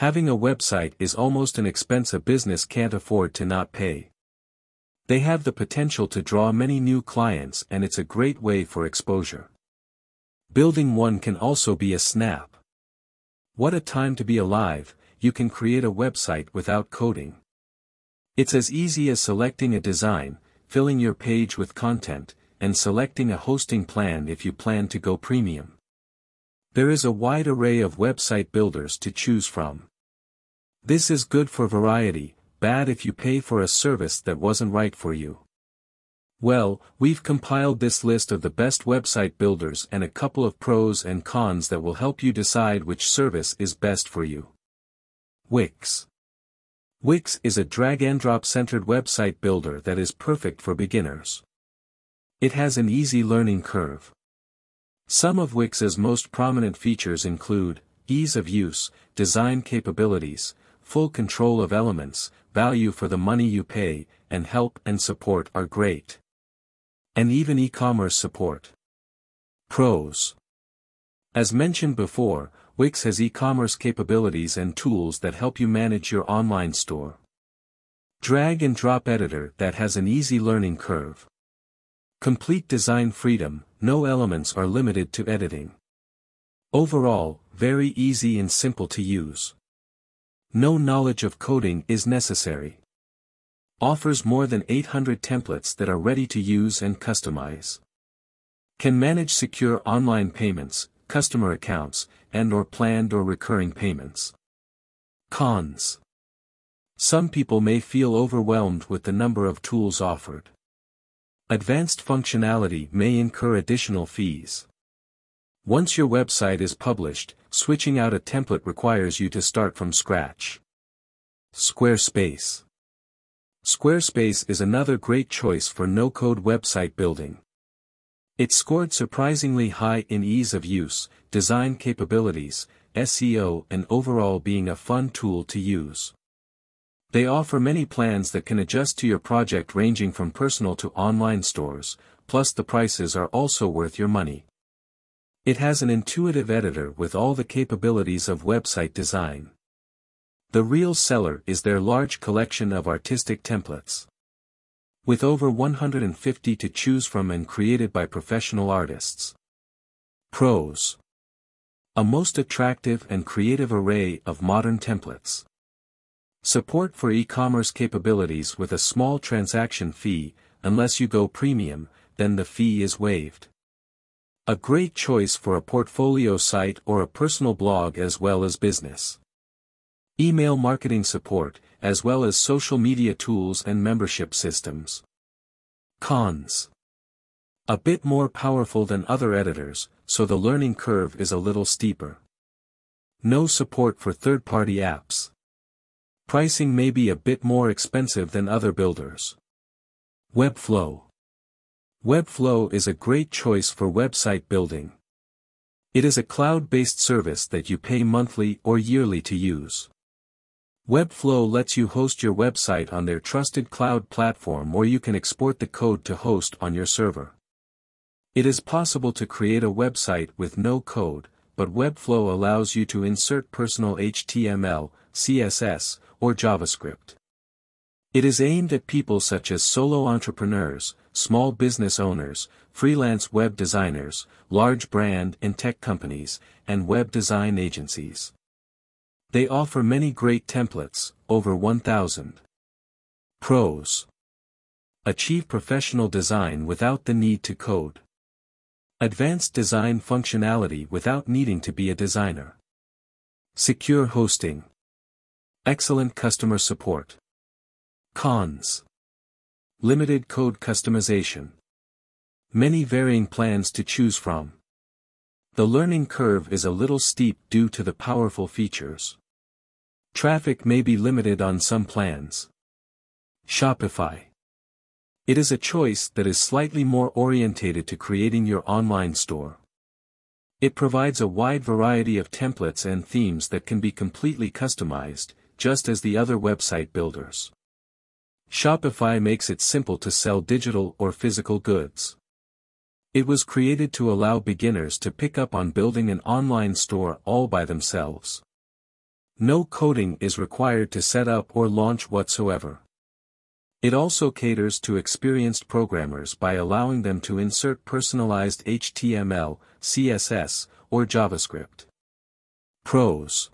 Having a website is almost an expense a business can't afford to not pay. They have the potential to draw many new clients and it's a great way for exposure. Building one can also be a snap. What a time to be alive, you can create a website without coding. It's as easy as selecting a design, filling your page with content, and selecting a hosting plan if you plan to go premium. There is a wide array of website builders to choose from. This is good for variety, bad if you pay for a service that wasn't right for you. Well, we've compiled this list of the best website builders and a couple of pros and cons that will help you decide which service is best for you. Wix. Wix is a drag-and-drop centered website builder that is perfect for beginners. It has an easy learning curve. Some of Wix's most prominent features include, ease of use, design capabilities, full control of elements, value for the money you pay, and help and support are great. And even e-commerce support. Pros. As mentioned before, Wix has e-commerce capabilities and tools that help you manage your online store. Drag and drop editor that has an easy learning curve. Complete design freedom, no elements are limited to editing. Overall, very easy and simple to use. No knowledge of coding is necessary. Offers more than 800 templates that are ready to use and customize. Can manage secure online payments, customer accounts, and or planned or recurring payments. Cons. Some people may feel overwhelmed with the number of tools offered. Advanced functionality may incur additional fees. Once your website is published, switching out a template requires you to start from scratch. Squarespace. Squarespace is another great choice for no-code website building. It scored surprisingly high in ease of use, design capabilities, SEO and overall being a fun tool to use. They offer many plans that can adjust to your project ranging from personal to online stores, plus the prices are also worth your money. It has an intuitive editor with all the capabilities of website design. The real seller is their large collection of artistic templates. With over 150 to choose from and created by professional artists. Pros. A most attractive and creative array of modern templates. Support for e-commerce capabilities with a small transaction fee, unless you go premium, then the fee is waived. A great choice for a portfolio site or a personal blog as well as business. Email marketing support, as well as social media tools and membership systems. Cons. A bit more powerful than other editors, so the learning curve is a little steeper. No support for third-party apps. Pricing may be a bit more expensive than other builders. Webflow. Webflow is a great choice for website building. It is a cloud-based service that you pay monthly or yearly to use. Webflow lets you host your website on their trusted cloud platform or you can export the code to host on your server. It is possible to create a website with no code, but Webflow allows you to insert personal HTML, CSS, or JavaScript. It is aimed at people such as solo entrepreneurs, small business owners, freelance web designers, large brand and tech companies, and web design agencies. They offer many great templates, over 1000. Pros. Achieve professional design without the need to code. Advanced design functionality without needing to be a designer. Secure hosting. Excellent customer support. Cons. Limited code customization. Many varying plans to choose from. The learning curve is a little steep due to the powerful features. Traffic may be limited on some plans. Shopify. It is a choice that is slightly more orientated to creating your online store. It provides a wide variety of templates and themes that can be completely customized, just as the other website builders. Shopify makes it simple to sell digital or physical goods. It was created to allow beginners to pick up on building an online store all by themselves. No coding is required to set up or launch whatsoever. It also caters to experienced programmers by allowing them to insert personalized HTML, CSS, or JavaScript. Pros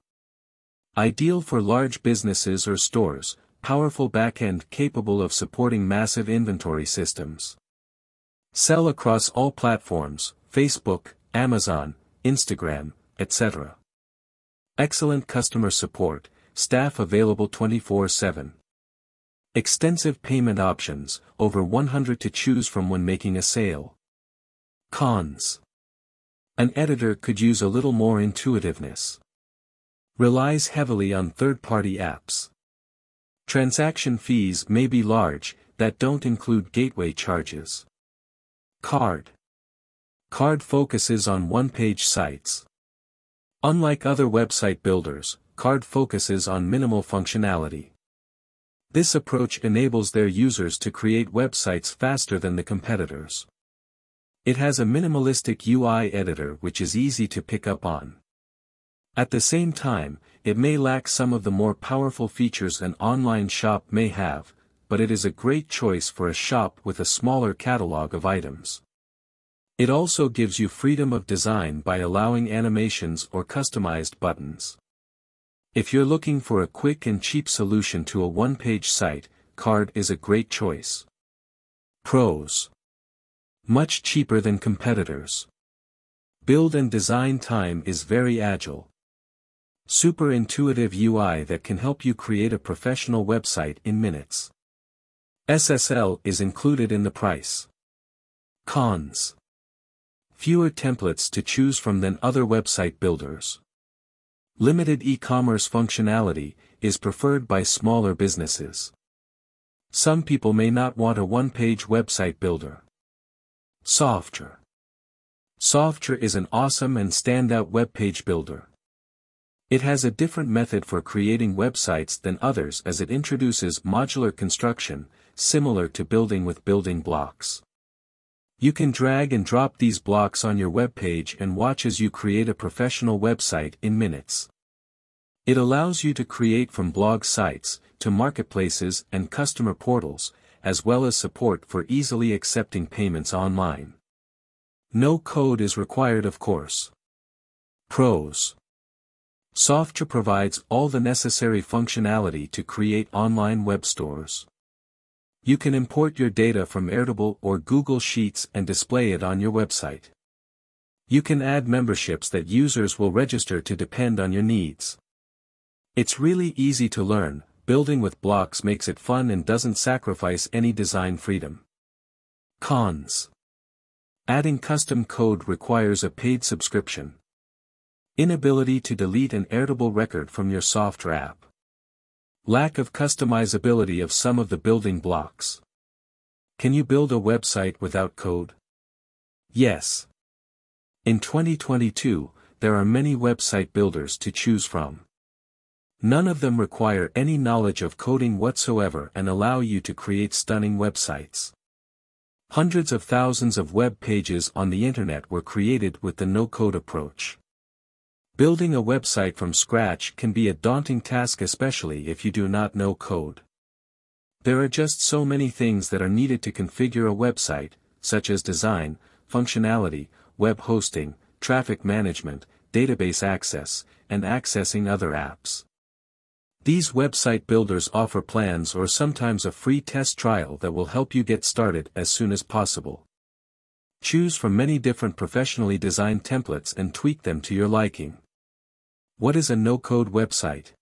Ideal for large businesses or stores, powerful backend capable of supporting massive inventory systems. Sell across all platforms, Facebook, Amazon, Instagram, etc. Excellent customer support, staff available 24-7. Extensive payment options, over 100 to choose from when making a sale. Cons. An editor could use a little more intuitiveness. Relies heavily on third-party apps. Transaction fees may be large, that don't include gateway charges. Carrd. Carrd focuses on one-page sites. Unlike other website builders, Carrd focuses on minimal functionality. This approach enables their users to create websites faster than the competitors. It has a minimalistic UI editor which is easy to pick up on. At the same time, it may lack some of the more powerful features an online shop may have, but it is a great choice for a shop with a smaller catalog of items. It also gives you freedom of design by allowing animations or customized buttons. If you're looking for a quick and cheap solution to a one-page site, Carrd is a great choice. Pros. Much cheaper than competitors. Build and design time is very agile. Super intuitive UI that can help you create a professional website in minutes. SSL is included in the price. Cons. Fewer templates to choose from than other website builders. Limited e-commerce functionality is preferred by smaller businesses. Some people may not want a one-page website builder. Softr. Softr is an awesome and standout web page builder. It has a different method for creating websites than others as it introduces modular construction, similar to building with building blocks. You can drag and drop these blocks on your web page and watch as you create a professional website in minutes. It allows you to create from blog sites, to marketplaces and customer portals, as well as support for easily accepting payments online. No code is required of course. Pros Softr provides all the necessary functionality to create online web stores. You can import your data from Airtable or Google Sheets and display it on your website. You can add memberships that users will register to depend on your needs. It's really easy to learn, building with blocks makes it fun and doesn't sacrifice any design freedom. Cons. Adding custom code requires a paid subscription. Inability to delete an editable record from your Softr app. Lack of customizability of some of the building blocks. Can you build a website without code? Yes. In 2022, there are many website builders to choose from. None of them require any knowledge of coding whatsoever and allow you to create stunning websites. Hundreds of thousands of web pages on the internet were created with the no-code approach. Building a website from scratch can be a daunting task especially if you do not know code. There are just so many things that are needed to configure a website, such as design, functionality, web hosting, traffic management, database access, and accessing other apps. These website builders offer plans or sometimes a free test trial that will help you get started as soon as possible. Choose from many different professionally designed templates and tweak them to your liking. What is a no-code website?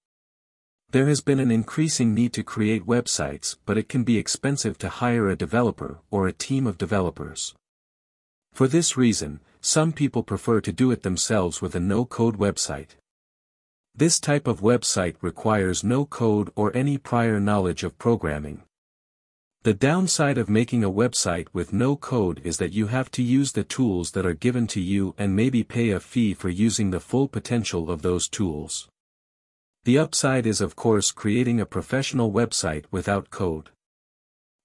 There has been an increasing need to create websites but it can be expensive to hire a developer or a team of developers. For this reason, some people prefer to do it themselves with a no-code website. This type of website requires no code or any prior knowledge of programming. The downside of making a website with no code is that you have to use the tools that are given to you and maybe pay a fee for using the full potential of those tools. The upside is of course creating a professional website without code.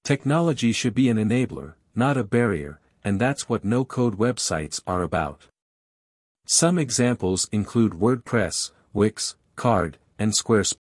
Technology should be an enabler, not a barrier, and that's what no-code websites are about. Some examples include WordPress, Wix, Carrd, and Squarespace.